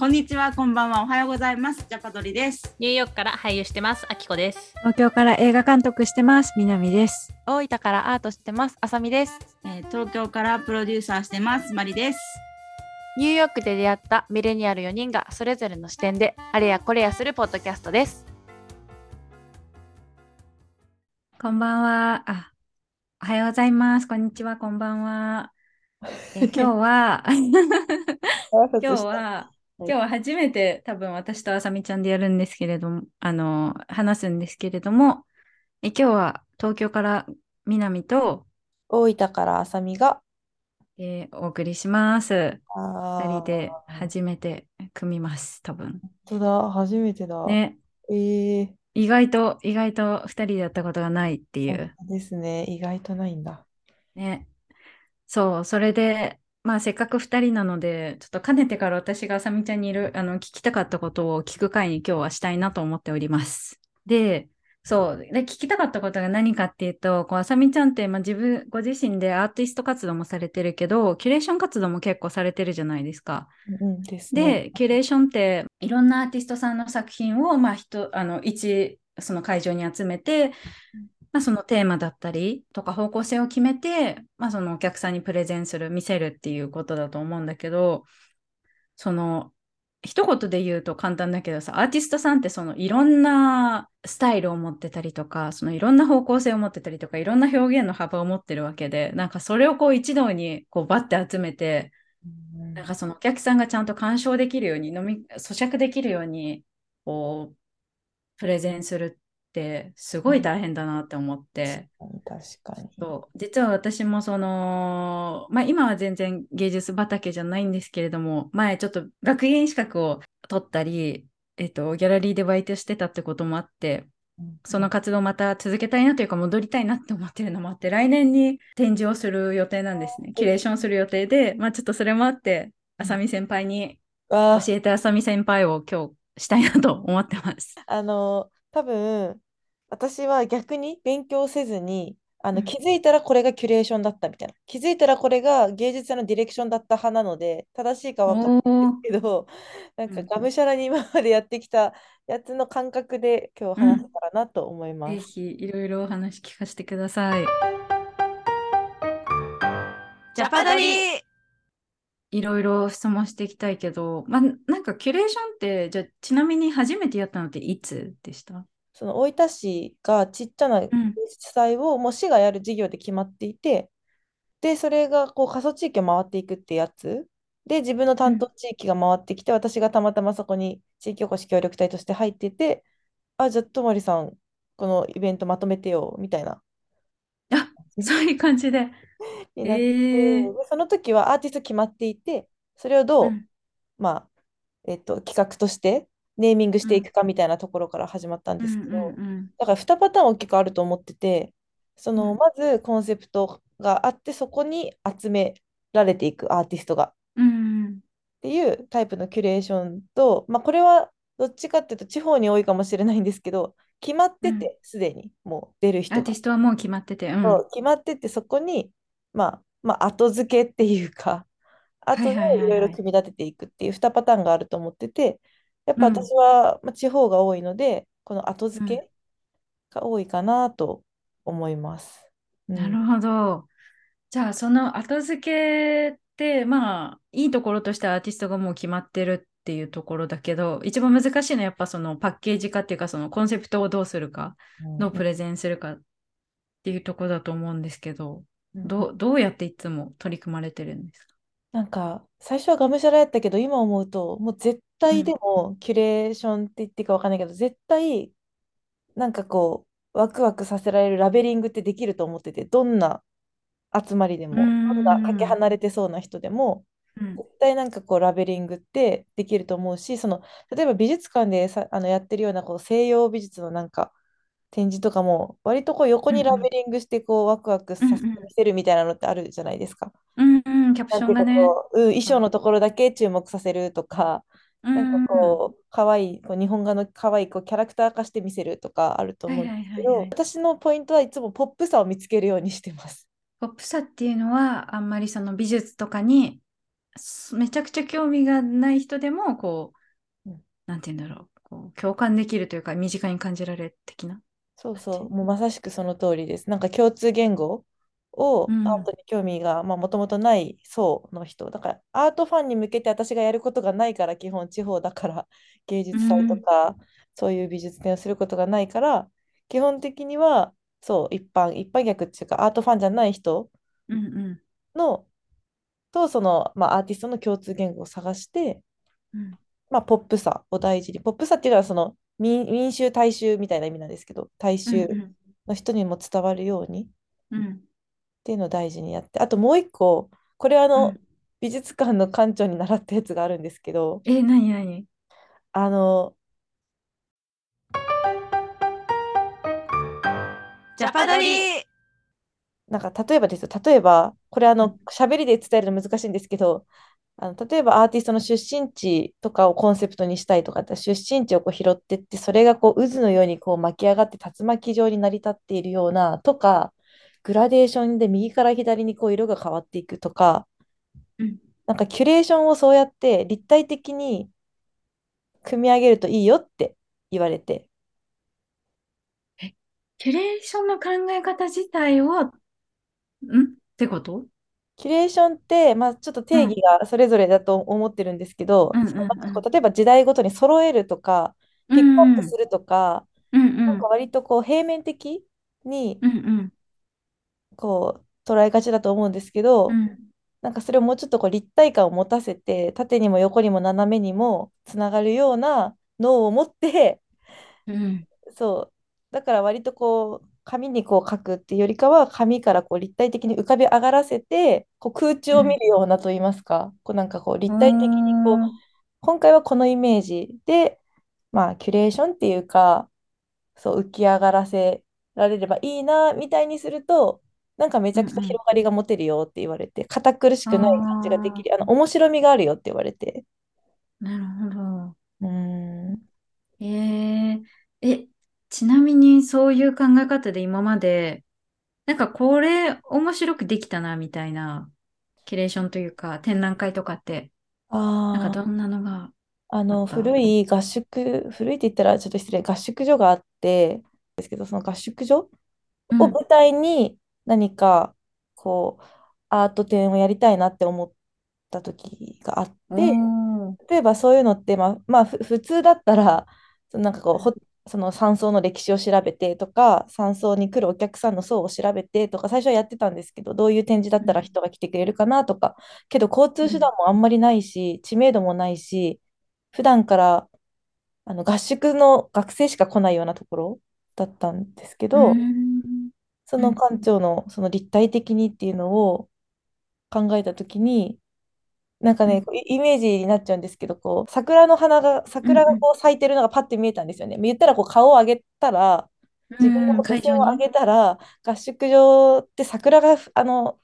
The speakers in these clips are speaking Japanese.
こんにちは、こんばんは、おはようございます。ジャパドリです。ニューヨークから俳優してます、あきこです。東京から映画監督してます。南です。大分からアートしてます。あさみです。えー東京からプロデューサーしてます。マリです。ニューヨークで出会ったミレニアル4人がそれぞれの視点であれやこれやするポッドキャストです。こんばんは。あ、おはようございます。こんにちは。こんばんは。え今日は 今日は今日は初めて多分私とあさみちゃんでやるんですけれども、あの話すんですけれども、え今日は東京から南と、大分からあさみが、えーお送りします。あ二人でー初めて組みます。多分。本当だ、初めてだ。ね。えー、意外と意外と二人でやったことがないっていうですね。意外とないんだ。ね。そう、それで、まあせっかく2人なので、ちょっとかねてから私があさみちゃんにいる、あの、聞きたかったことを聞く会に今日はしたいなと思っております。で、そう、で、聞きたかったことが何かっていうと、こう、あさみちゃんって、まあ自分、ご自身でアーティスト活動もされてるけど、キュレーション活動も結構されてるじゃないですか。うんですね。で、キュレーションっていろんなアーティストさんの作品を、まあ、人あの一その会場に集めて、まあ、そのテーマだったりとか方向性を決めて、まあ、そのお客さんにプレゼンする見せるっていうことだと思うんだけどその一言で言うと簡単だけどさアーティストさんってそのいろんなスタイルを持ってたりとかそのいろんな方向性を持ってたりとかいろんな表現の幅を持ってるわけでなんかそれをこう一堂にこうバッて集めてうん。なんかそのお客さんがちゃんと鑑賞できるように、飲み、咀嚼できるように、こう、プレゼンするって、すごい大変だなって思って、確かに。そう、実は私もその、まあ今は全然芸術畑じゃないんですけれども、前ちょっと学芸員資格を取ったり、えっと、ギャラリーでバイトしてたってこともあって、その活動をまた続けたいなというか戻りたいなって思ってるのもあって来年に展示をする予定なんですね。キュレーションする予定で、まあちょっとそれもあって、あさみ先輩に教えてあさみ先輩を今日したいなと思ってます。あの、多分、私は逆に勉強せずに、あのうん気づいたらこれがキュレーションだったみたいな。気づいたらこれが芸術家のディレクションだった派なので、正しいかわかんないおーけど、なんうんかがむしゃらに今までやってきたやつの感覚で今日話せたらなと思いまぜす。ひいろいろお話聞かせてください。ジャパドリいろいろ質問していきたいけど、まあなんかキュレーションって、じゃあちなみに初めてやったのっていつでした？その大分市がちっちゃな芸術祭をもう市がやる事業で決まっていて、で、それがこう過疎地域を回っていくってやつで、自分の担当地域が回ってきて、私がたまたまそこに地域おこし協力隊として入ってて、あ、じゃあ、ともりさん、このイベントまとめてよ、みたいな。あ、そういう感じで。になってえー。でその時はアーティスト決まっていて、それをどう、うん。まあ、えっと、企画としてネーミングしていくかみたいなところから始まったんですけど、だから2パターン大きくあると思ってて、そのうん。まずコンセプトがあって、そこに集められていくアーティストが。っうんていうタイプのキュレーションと、まあ、これはどっちかっていうと地方に多いかもしれないんですけど、決まってて、すでにもう出る人が。アーティストはもう決まってて。うん。そう決まってて、そこに、まあ、まあ、後付けっていうか、後ではいろいろ組み立てていくっていう2パターンがあると思ってて、やっぱうん。私は、まあ、地方が多いので、この後付うん。けが多いかなと思います。うん。なるほど。じゃあ、その後付けって、まあ、いいところとしてアーティストがもう決まってるっていうところだけど、一番難しいのはやっぱそのパッケージ化っていうか、そのコンセプトをどうするか、どうプレゼンするかっていうところだと思うんですけど、うんどう、どうやっていつも取り組まれてるんですか？なんか、最初はがむしゃらやったけど、今思うと、もう絶対でも、キュレーションって言っていいかわかんないけど、絶対、なんかこう、ワクワクさせられるラベリングってできると思ってて、どんな集まりでも、ん。なかけ離れてそうな人でも、うん。絶対なんかこうラベリングってできると思うし、その例えば美術館でさあのやってるようなこう西洋美術のなんか展示とかも、割とこう横にラベリングしてこうワクワクさせてるみたいなのってあるじゃないですか。うんうん、キャプションがね。こう、うん、衣装のところだけ注目させるとか、うんなんかこう、可愛いこう日本画の可愛いこうキャラクター化して見せるとかあると思うんですけど、はいはいはいはい私のポイントはいつもポップさを見つけるようにしてます。ポップさっていうのは、あんまりその美術とかにすめちゃくちゃ興味がない人でも、こう、うんなんて言うんだろう、こう共感できるというか、身近に感じられる的な。そうそう、もうまさしくその通りです。なんか共通言語をうんアートに興味がもともとない層の人。だからアートファンに向けて私がやることがないから、基本地方だから 芸術祭とか、そういう美術展をすることがないから、基本的にはそう一般、一般客っていうかアートファンじゃない人うんうんのとその、まあ、アーティストの共通言語を探して、うんまあ、ポップさを大事に。ポップさっていうのはその民、民衆、大衆みたいな意味なんですけど、大衆うんの人にも伝わるようにっうん。ていうのを大事にやって、あともう一個、これはあの、うん。美術館の館長に習ったやつがあるんですけど、え、なになにあの、ジャパドリなんか例えばですよ、例えば、これあの、喋りで伝えるの難しいんですけど、あの例えばアーティストの出身地とかをコンセプトにしたいとかって出身地をこう拾ってってそれがこう渦のようにこう巻き上がって竜巻状に成り立っているようなとかグラデーションで右から左にこう色が変わっていくとか、うん。なんかキュレーションをそうやって立体的に組み上げるといいよって言われて。キュレーションの考え方自体を、ん？ってこと？キュレーションって、まあ、ちょっと定義がそれぞれだと思ってるんですけど、うんう例えば時代ごとに揃えるとか、ピックアップするとか、うんうん。なんか割とこう平面的にこう捉えがちだと思うんですけど、うん。なんかそれをもうちょっとこう立体感を持たせて、縦にも横にも斜めにもつながるような脳を持って、うん。そう、だから割とこう紙にこう書くっていうよりかは、紙からこう立体的に浮かび上がらせて、こう空中を見るようなと言いますか、こうなんかこう立体的にこう、うん今回はこのイメージで、まあ、キュレーションっていうか、そう浮き上がらせられればいいなみたいにすると、なんかめちゃくちゃうんうん広がりが持てるよって言われて、堅苦しくない感じができる、あの面白みがあるよって言われて。なるほど。うーん。えー、え、ちなみにそういう考え方で今まで、なんかこれ面白くできたなみたいな、キュレーションというか展覧会とかって、なんかああ、どんなのが、あの、古い合宿、古いって言ったらちょっと失礼、合宿所があって、ですけど、その合宿所うん。を舞台に何か、こう、アート展をやりたいなって思った時があって、例えばそういうのって、まあ、まあ、ふ普通だったら、なんかこう、ほその山荘の歴史を調べてとか、山荘に来るお客さんの層を調べてとか、最初はやってたんですけど、どういう展示だったら人が来てくれるかなとか、けど交通手段もあんまりないし、知名度もないし、普段からあの合宿の学生しか来ないようなところだったんですけど、うん。その館長のその立体的にっていうのを考えたときに、なんかね、イイメージになっちゃうんですけど、こう桜の花が、桜がこう咲いてるのがパッて見えたんですよね。言ったらこう顔を上げたら、自分のうん目線を上。げたら、合宿場って桜があの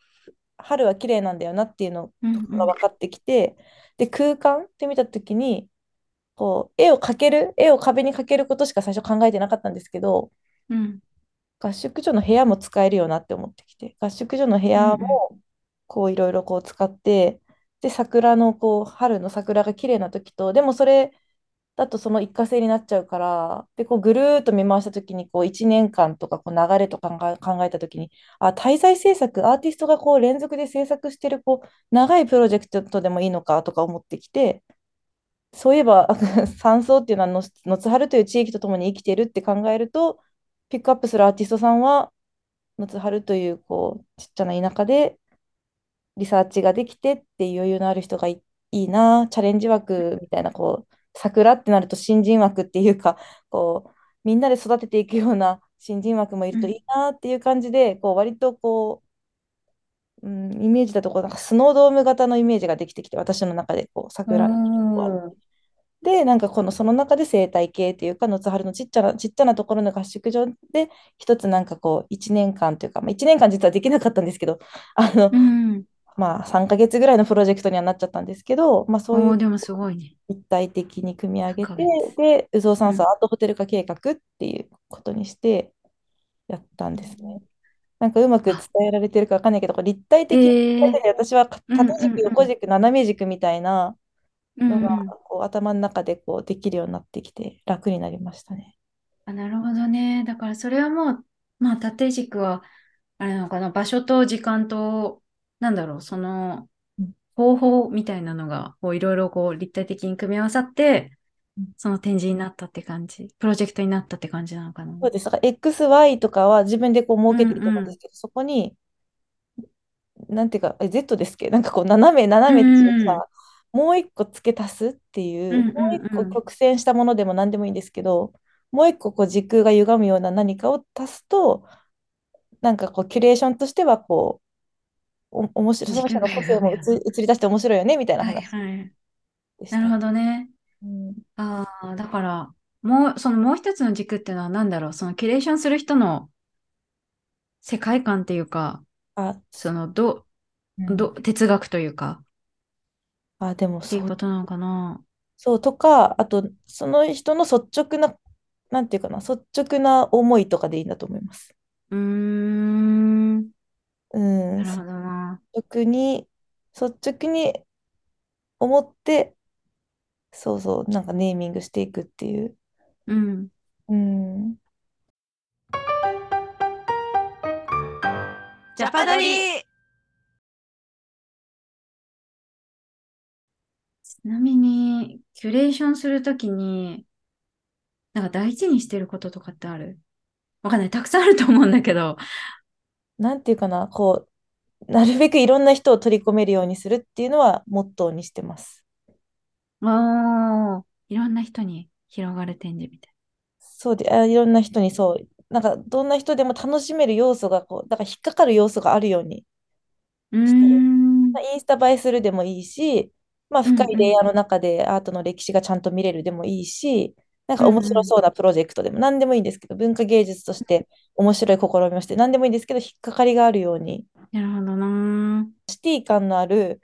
春は綺麗なんだよなっていうのが分かってきて、で、空間って見たときに、こう絵を描ける、絵を壁に描けることしか最初考えてなかったんですけど、うん。合宿所の部屋も使えるよなって思ってきて、合宿所の部屋もこういろいろこう使って、で、桜のこう春の桜が綺麗な時と、でもそれだとその一過性になっちゃうから、で、こうぐるーっと見回した時にこう1年間とかこう流れと考え、考えた時に、あ、滞在制作、アーティストがこう連続で制作してるこう長いプロジェクトでもいいのかとか思ってきて、そういえば 山荘っていうのはの野津春という地域とともに生きてるって考えると、ピックアップするアーティストさんは、野津春というこうちっちゃな田舎でリサーチができてっていう余裕のある人がいいいな、チャレンジ枠みたいな、こう、桜ってなると新人枠っていうか、こう、みんなで育てていくような新人枠もいるといいなっていう感じで、こう、割とこう、うん、イメージだとこう、なんかスノードーム型のイメージができてきて、私の中でこう、桜で、なんかこのその中で生態系っていうか、野津春のちっちゃな、ちっちゃなところの合宿場で、一つなんかこう、1年間というか、まあ、1年間実はできなかったんですけど、あの、うん。まあ3ヶ月ぐらいのプロジェクトにはなっちゃったんですけど、まあそういうでもすごいね。立体的に組み上げ3ヶて月、で、宇蔵山荘うんアートホテル化計画っていうことにしてやったんですね。なんかうまく伝えられてるかわかんないけど、立体的にえー私は縦軸、うん横軸、斜め軸みたいなのがこう頭の中でこうできるようになってきて楽になりましたね。あ、なるほどね。だからそれはもう、まあ縦軸は、あれなのかな、場所と時間と、なんだろう、そのうん。方法みたいなのが、こういろいろこう立体的に組み合わさってうん、その展示になったって感じ、プロジェクトになったって感じなのかな。そうです。だから XY とかは自分でこう設けてると思うんですけど、そこに、なんていうか、え Z ですっけ？なんかこう斜め斜めっていうか、もう一個付け足すっていう、うんうんうん。もう一個曲線したものでも何でもいいんですけど、もう一個こう時空が歪むような何かを足すと、なんかこうキュレーションとしてはこう、お面白い、その人の個性も映り 出して面白いよねみたいなはい話はい。でした。なるほどね。うんああ、だから、もう、そのもう一つの軸っていうのは何だろう、そのキュレーションする人の世界観っていうか、あ、そのど、うんど、哲学というか、あ、でもそいううことなのかな。そうとか、あと、その人の率直な、なんていうかな、率直な思いとかでいいんだと思います。うーん、うん、なるほどな。率直に、率直に思って、そうそう、なんかネーミングしていくっていう。うん。うん。ジャパドリちなみに、キュレーションするときに、なんか大事にしてることとかってある？わかんない。たくさんあると思うんだけど。なんていうかな、こう、なるべくいろんな人を取り込めるようにするっていうのはモットーにしてます。おー、いろんな人に広がる展示みたいそうで、あ、いろんな人にそう、なんかどんな人でも楽しめる要素がこう、だから引っかかる要素があるように、な。うーん。まあインスタ映えするでもいいし、まあ、深いレイヤーの中でアートの歴史がちゃんと見れるでもいいし、なんか面白そうなプロジェクトでも何でもいいんですけど、文化芸術として面白い試みをして何でもいいんですけど、引っかかりがあるように、なるほどな。シティ感のある、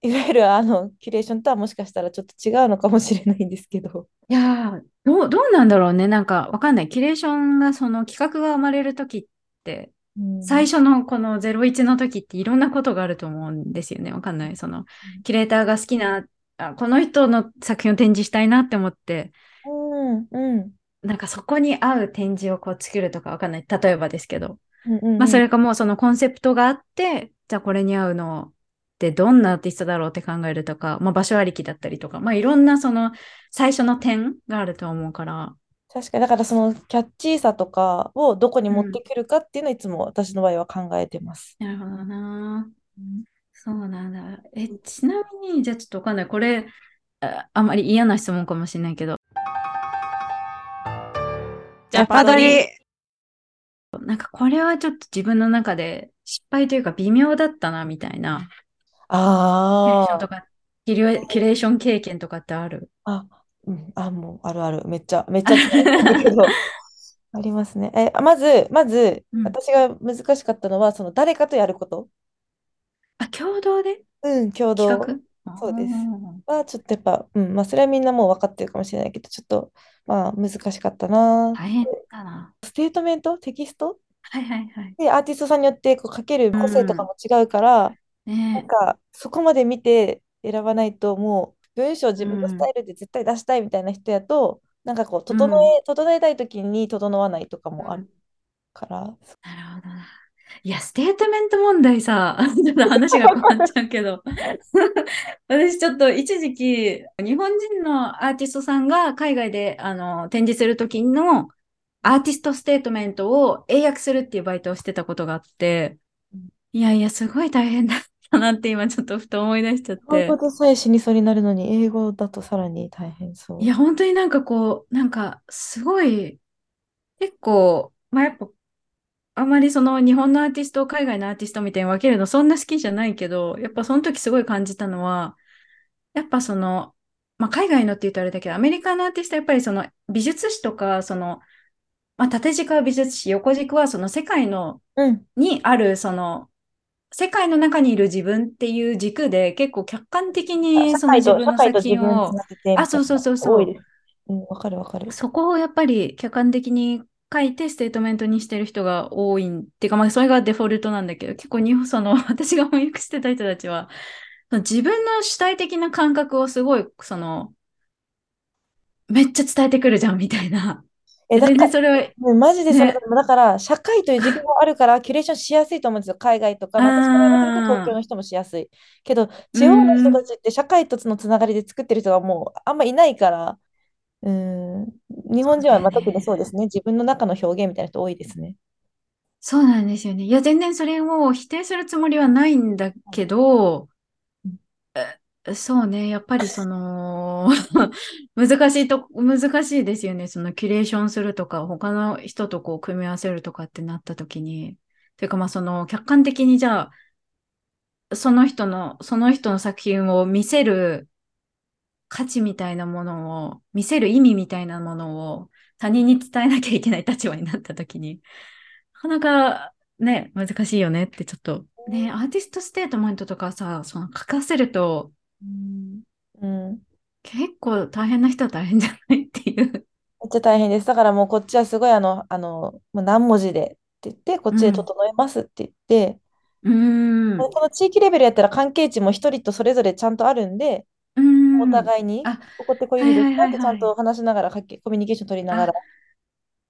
いわゆるあのキュレーションとはもしかしたらちょっと違うのかもしれないんですけど。いやー、どう、どうなんだろうね。なんかわかんない。キュレーションが、その企画が生まれるときって、うん最初のこの01の時っていろんなことがあると思うんですよね。わかんない。その、キュレーターが好きな、あ、この人の作品を展示したいなって思って、うんうんなんかそこに合う展示をこう作るとかわかんない。例えばですけど。うんうんまあそれかもうそのコンセプトがあって、じゃあこれに合うのってどんなアーティストだろうって考えるとか、まあ場所ありきだったりとか、まあいろんなその最初の点があると思うから、確かに、だからそのキャッチーさとかをどこに持ってくるかっていうのをいつも私の場合は考えてます。なるほどな。そうなんだ。え、ちなみに、じゃあちょっとわかんない。これ、あ、あまり嫌な質問かもしれないけど、ジャパドリなんかこれはちょっと自分の中で失敗というか微妙だったな、みたいな。あションとか、キュレキュレーション経験とかってある？あ、あ、うん、あ、もうあるある、めっちゃ、めっちゃ ありますね。え、あまず、まず、うん。私が難しかったのは、その誰かとやること。あ、共同で？うん、共同。企画？そうですあは、ちょっとやっぱ、うん、まあ、それはみんなもう分かってるかもしれないけど、ちょっと、まあ、難しかったなー。大変だな。ステートメント、テキストはいはいはい。で、アーティストさんによってこう書ける個性とかも違うから、なんねか、そこまで見て選ばないと、もう、文章自分のスタイルで絶対出したいみたいな人やと、なんかこう、整え、整えたい時に整わないとかもあるから、なるほどな。いや、ステートメント問題さ、ちょっと話が変わっちゃうけど、私ちょっと一時期、日本人のアーティストさんが海外であの展示するときのアーティストステートメントを英訳するっていうバイトをしてたことがあってうん、いやいや、すごい大変だったなって今ちょっとふと思い出しちゃって日本語。でさえ死にそうになるのに、英語だとさらに大変そう。いや、本当になんかこう、なんかすごい、結構、まあやっぱ、あまりその日本のアーティストを海外のアーティストみたいに分けるのそんな好きじゃないけど、やっぱその時すごい感じたのは、やっぱその、まあ海外のって言うとあれだけど、アメリカのアーティストはやっぱりその美術史とか、その、まあ縦軸は美術史、横軸はその世界の、うん、にあるその、世界の中にいる自分っていう軸で結構客観的にその自分の作品を、あそうそうそうそう多いです。うん、わかるわかる。そこをやっぱり客観的に書いてステートメントにしてる人が多いんっていうか、まあ、それがデフォルトなんだけど、結構日本、その、私が翻訳してた人たちは、自分の主体的な感覚をすごい、その、めっちゃ伝えてくるじゃんみたいな。え、だかそれは、ねマジでそれ、ねだから、社会という授業があるから、キュレーションしやすいと思うんですよ。海外とか、か東京の人もしやすい。けど、地方の人たちって社会とのつながりで作ってる人がもうあんまいないから、うん、日本人はまあ特にそうですね。自分の中の表現みたいな人多いですね。そうなんですよね。いや、全然それを否定するつもりはないんだけど、そうね、やっぱりその、難しいと、難しいですよね。そのキュレーションするとか、他の人とこう組み合わせるとかってなった時に、ていうかまあその客観的にじゃあ、その人の、その人の作品を見せる価値みたいなものを、見せる意味みたいなものを他人に伝えなきゃいけない立場になった時に、なかなかね、難しいよねってちょっと。ね、アーティストステートメントとかさ、その書かせると、うん。結構大変な人は大変じゃないっていう。めっちゃ大変です。だからもうこっちはすごいあの、あの、もう何文字でって言って、こっちで整えますって言って、うーん。この地域レベルやったら関係値も一人とそれぞれちゃんとあるんで。お互いに、あ、ここってこういう意味ですかってちゃんと話しながら書け、コミュニケーション取りながら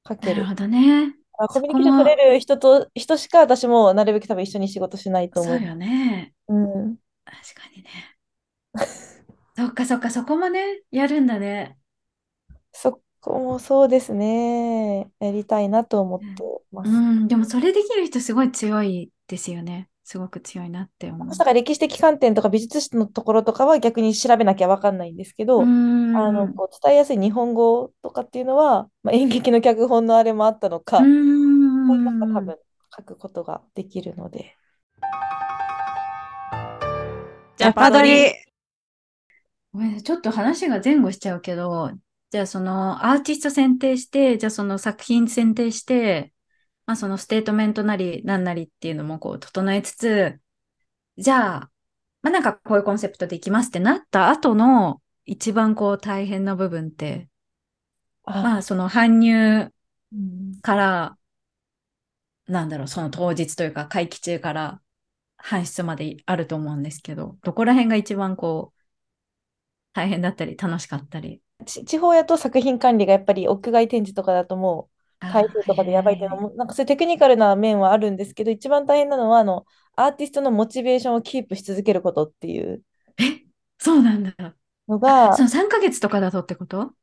書けるなる。ほどね。あコミュニケーション取れる人と、人しか私もなるべく多分一緒に仕事しないと思。そううよね。うん。確かにね。そっかそっか、そこもね、やるんだね。そこもそうですね。やりたいなと思ってます。うん、でもそれできる人すごい強いですよね。すごく強いなって思う。だから歴史的観点とか美術史のところとかは逆に調べなきゃ分かんないんですけど。あの、こう伝えやすい日本語とかっていうのは、まあ、演劇の脚本のあれもあったのか、うーなんか多ん。分書くことができるので。ジャパドリごめんなさいちょっと話が前後しちゃうけど、じゃあそのアーティスト選定して、じゃあその作品選定して、まあそのステートメントなりなんなりっていうのもこう整えつつ、じゃあ、まあなんかこういうコンセプトでいきますってなった後の一番こう大変な部分って、まあ、あその搬入うんから、なんだろう、その当日というか会期中から搬出まであると思うんですけど、どこら辺が一番こう大変だったり楽しかったり？ち地方やと作品管理がやっぱり屋外展示とかだとも台風とかでやばいっていうのも、なんかそういうテクニカルな面はあるんですけど、一番大変なのは、あの、アーティストのモチベーションをキープし続けることっていう。え、そうなんだ。のが、その3ヶ月とかだとってこと？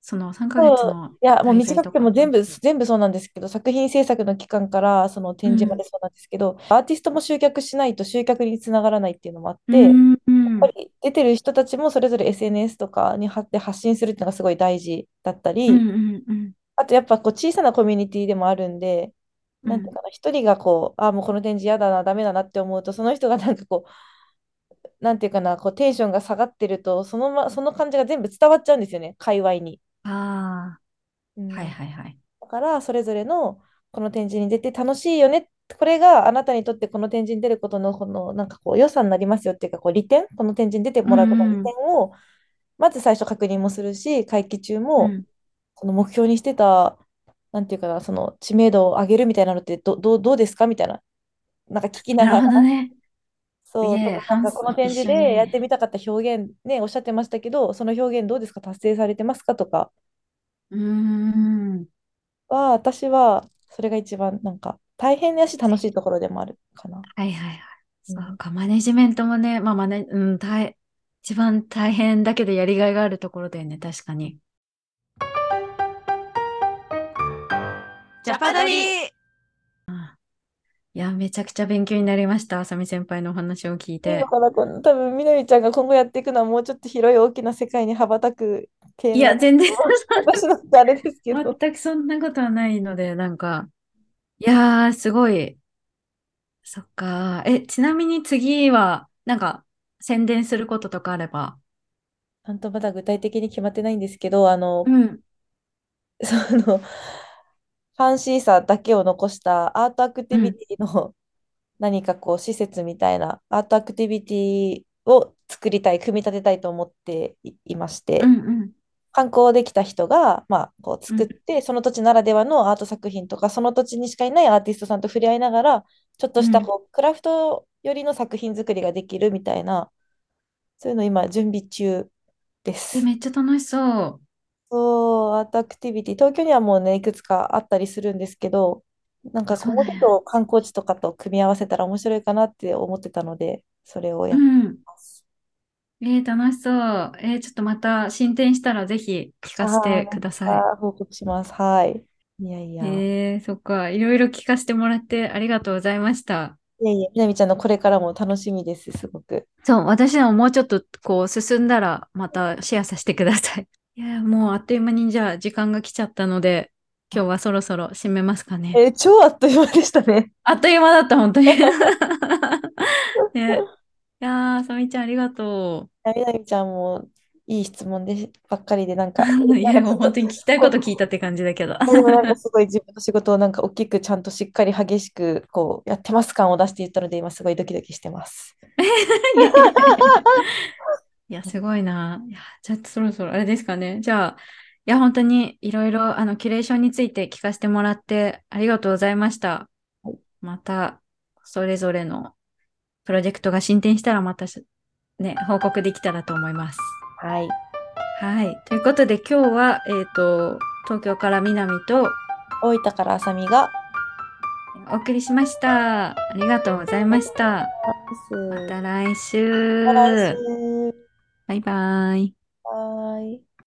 その3ヶ月のいや、もう短くても全部、全部そうなんですけど、作品制作の期間からその展示までそうなんですけど、アーティストも集客しないと集客につながらないっていうのもあって、やっうん。うんぱり出てる人たちもそれぞれ SNS とかに貼って発信するっていうのがすごい大事だったり、うんうんうんあとやっぱこう小さなコミュニティでもあるんで、うんなんていうかな、一人がこう、あ、もうこの展示嫌だな、ダメだなって思うと、その人がなんかこう、なんていうかな、こうテンションが下がってると、そのま、その感じが全部伝わっちゃうんですよね、界隈に。あうんあ、はいはいはい。だから、それぞれのこの展示に出て楽しいよね。これがあなたにとってこの展示に出ることのこのなんかこう良さになりますよっていうかこう利点、この展示に出てもらうことの利点をまず最初確認もするし、会期中うもんその目標にしてた、なんていうかな、その知名度を上げるみたいなのってど、どう、どうですかみたいな、なんか聞きなながら、ね。そう、なんか反この展示でやってみたかった表現、ね、おっしゃってましたけど、その表現どうですか？達成されてますか？とかうーん。は、私はそれが一番なんか大変やし楽しいところでもあるかな。はいはいはい。うんそうか、マネジメントもね、まあマネ、うん、大、一番大変だけどやりがいがあるところだよね、確かに。ャパドリいや、めちゃくちゃ勉強になりました。あさみ先輩のお話を聞いてだ。からこの多分みなみちゃんが今後やっていくのはもうちょっと広い大きな世界に羽ばたくテーマいや、全然、私のってあれですけど。全くそんなことはないので、なんか、いやー、すごい。そっか。え、ちなみに次は、なんか、宣伝することとかあれば？ちゃんとまだ具体的に決まってないんですけど、あの、うん。その、ファンシーさだけを残したアートアクティビティの何かこう施設みたいなアートアクティビティを作りたい、組み立てたいと思っていいまして、うんうん。観光できた人が、まあ、こう作って、その土地ならではのアート作品とか、その土地にしかいないアーティストさんと触れ合いながら、ちょっとしたうんこうクラフトよりの作品作りができるみたいな、そういうの今準備中ですえ、。めっちゃ楽しそう。そう、アートアクティビティ、東京にはもうね、いくつかあったりするんですけど、なんかそうなんやことを観光地とかと組み合わせたら面白いかなって思ってたので、それをやってうん。ます。えー、楽しそう。えー、ちょっとまた進展したらぜひ聞かせてください。報告します。はい。いやいや。いえー、そっか。いろいろ聞かせてもらってありがとうございました。やいや、みなみちゃんのこれからも楽しみです、すごく。そう、私のももうちょっとこう進んだらまたシェアさせてください。いや、もうあっという間にじゃあ時間が来ちゃったので、今日はそろそろ締めますかね。えー超あっという間でしたね。あっという間だった、本当に。ね、いやー、さみちゃんありがといやみなみちゃんもいい質問でばっかりで、なんか、う。いや、もう本当に聞きたいこと聞いたって感じだけど。でもなんかすごい自分の仕事をなんか大きくちゃんとしっかり激しくこうやってます感を出して言ったので今すごいドキドキしてます。いや、すごいな。いや、じゃあそろそろあれですかね。じゃあ、いや、本当にいろいろあのキュレーションについて聞かせてもらってありがとうございました。また、それぞれのプロジェクトが進展したらまたしね、報告できたらと思います。はい。はい。ということで今日は、えっと、東京から南と大分からあさみがお送りしました。ありがとうございました。ままた来週。た来週バイバイ。はー。